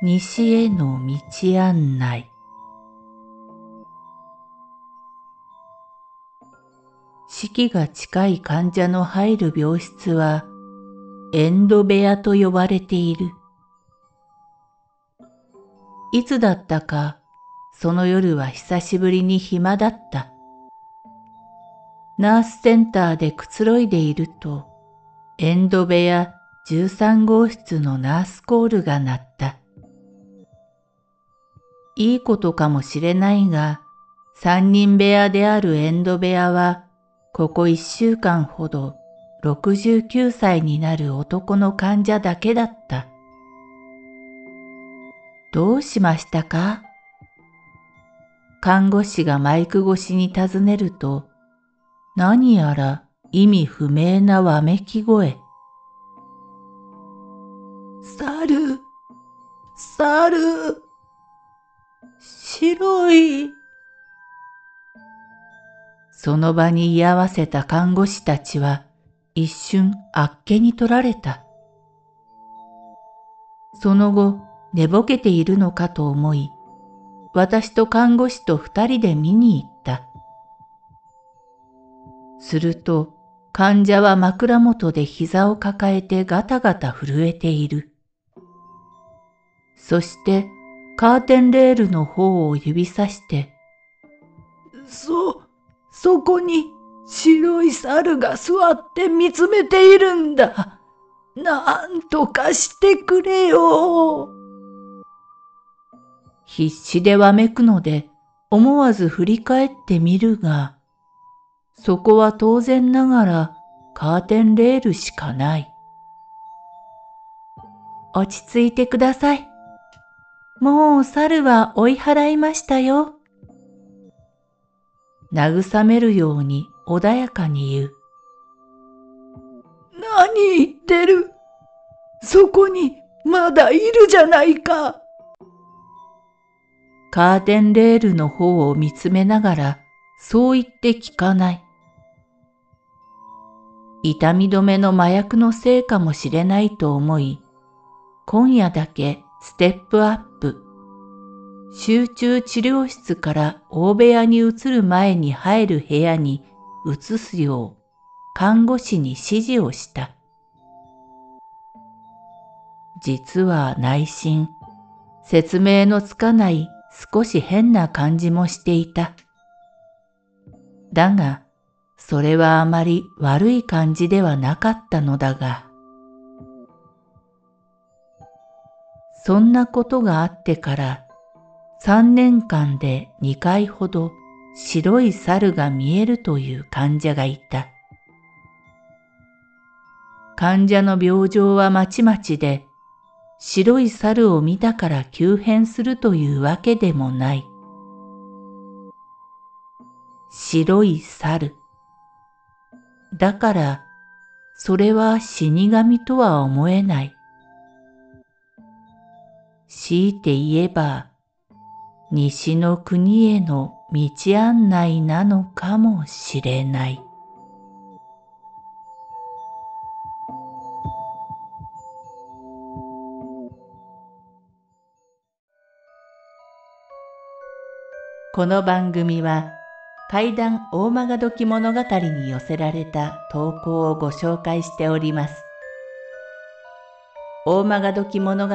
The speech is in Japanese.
西への道案内式が近い患者の入る病室はエンド部屋と呼ばれている。いつだったかその夜は久しぶりに暇だった。ナースセンターでくつろいでいるとエンド部屋13号室のナースコールが鳴った。いいことかもしれないが、三人部屋であるエンド部屋は、ここ一週間ほど69歳になる男の患者だけだった。どうしましたか？看護師がマイク越しに尋ねると、何やら意味不明なわめき声。猿、猿。白い。その場に居合わせた看護師たちは一瞬あっけに取られた。その後寝ぼけているのかと思い、私と看護師と二人で見に行った。すると患者は枕元で膝を抱えてガタガタ震えている。そしてカーテンレールの方を指さして、そ、そこに白い猿が座って見つめているんだ。なんとかしてくれよ。必死でわめくので思わず振り返ってみるが、そこは当然ながらカーテンレールしかない。落ち着いてください。もう猿は追い払いましたよ。慰めるように穏やかに言う。何言ってる？そこにまだいるじゃないか。カーテンレールの方を見つめながらそう言って聞かない。痛み止めの麻薬のせいかもしれないと思い、今夜だけステップアップ。集中治療室から大部屋に移る前に入る部屋に移すよう看護師に指示をした。実は内心、説明のつかない少し変な感じもしていた。だが、それはあまり悪い感じではなかったのだが。そんなことがあってから三年間で二回ほど白い猿が見えるという患者がいた。患者の病状はまちまちで、白い猿を見たから急変するというわけでもない。白い猿。だから、それは死神とは思えない。強いて言えば、西の国への道案内なのかもしれない。この番組は怪談大曲時物語に寄せられた投稿をご紹介しております。大曲時物語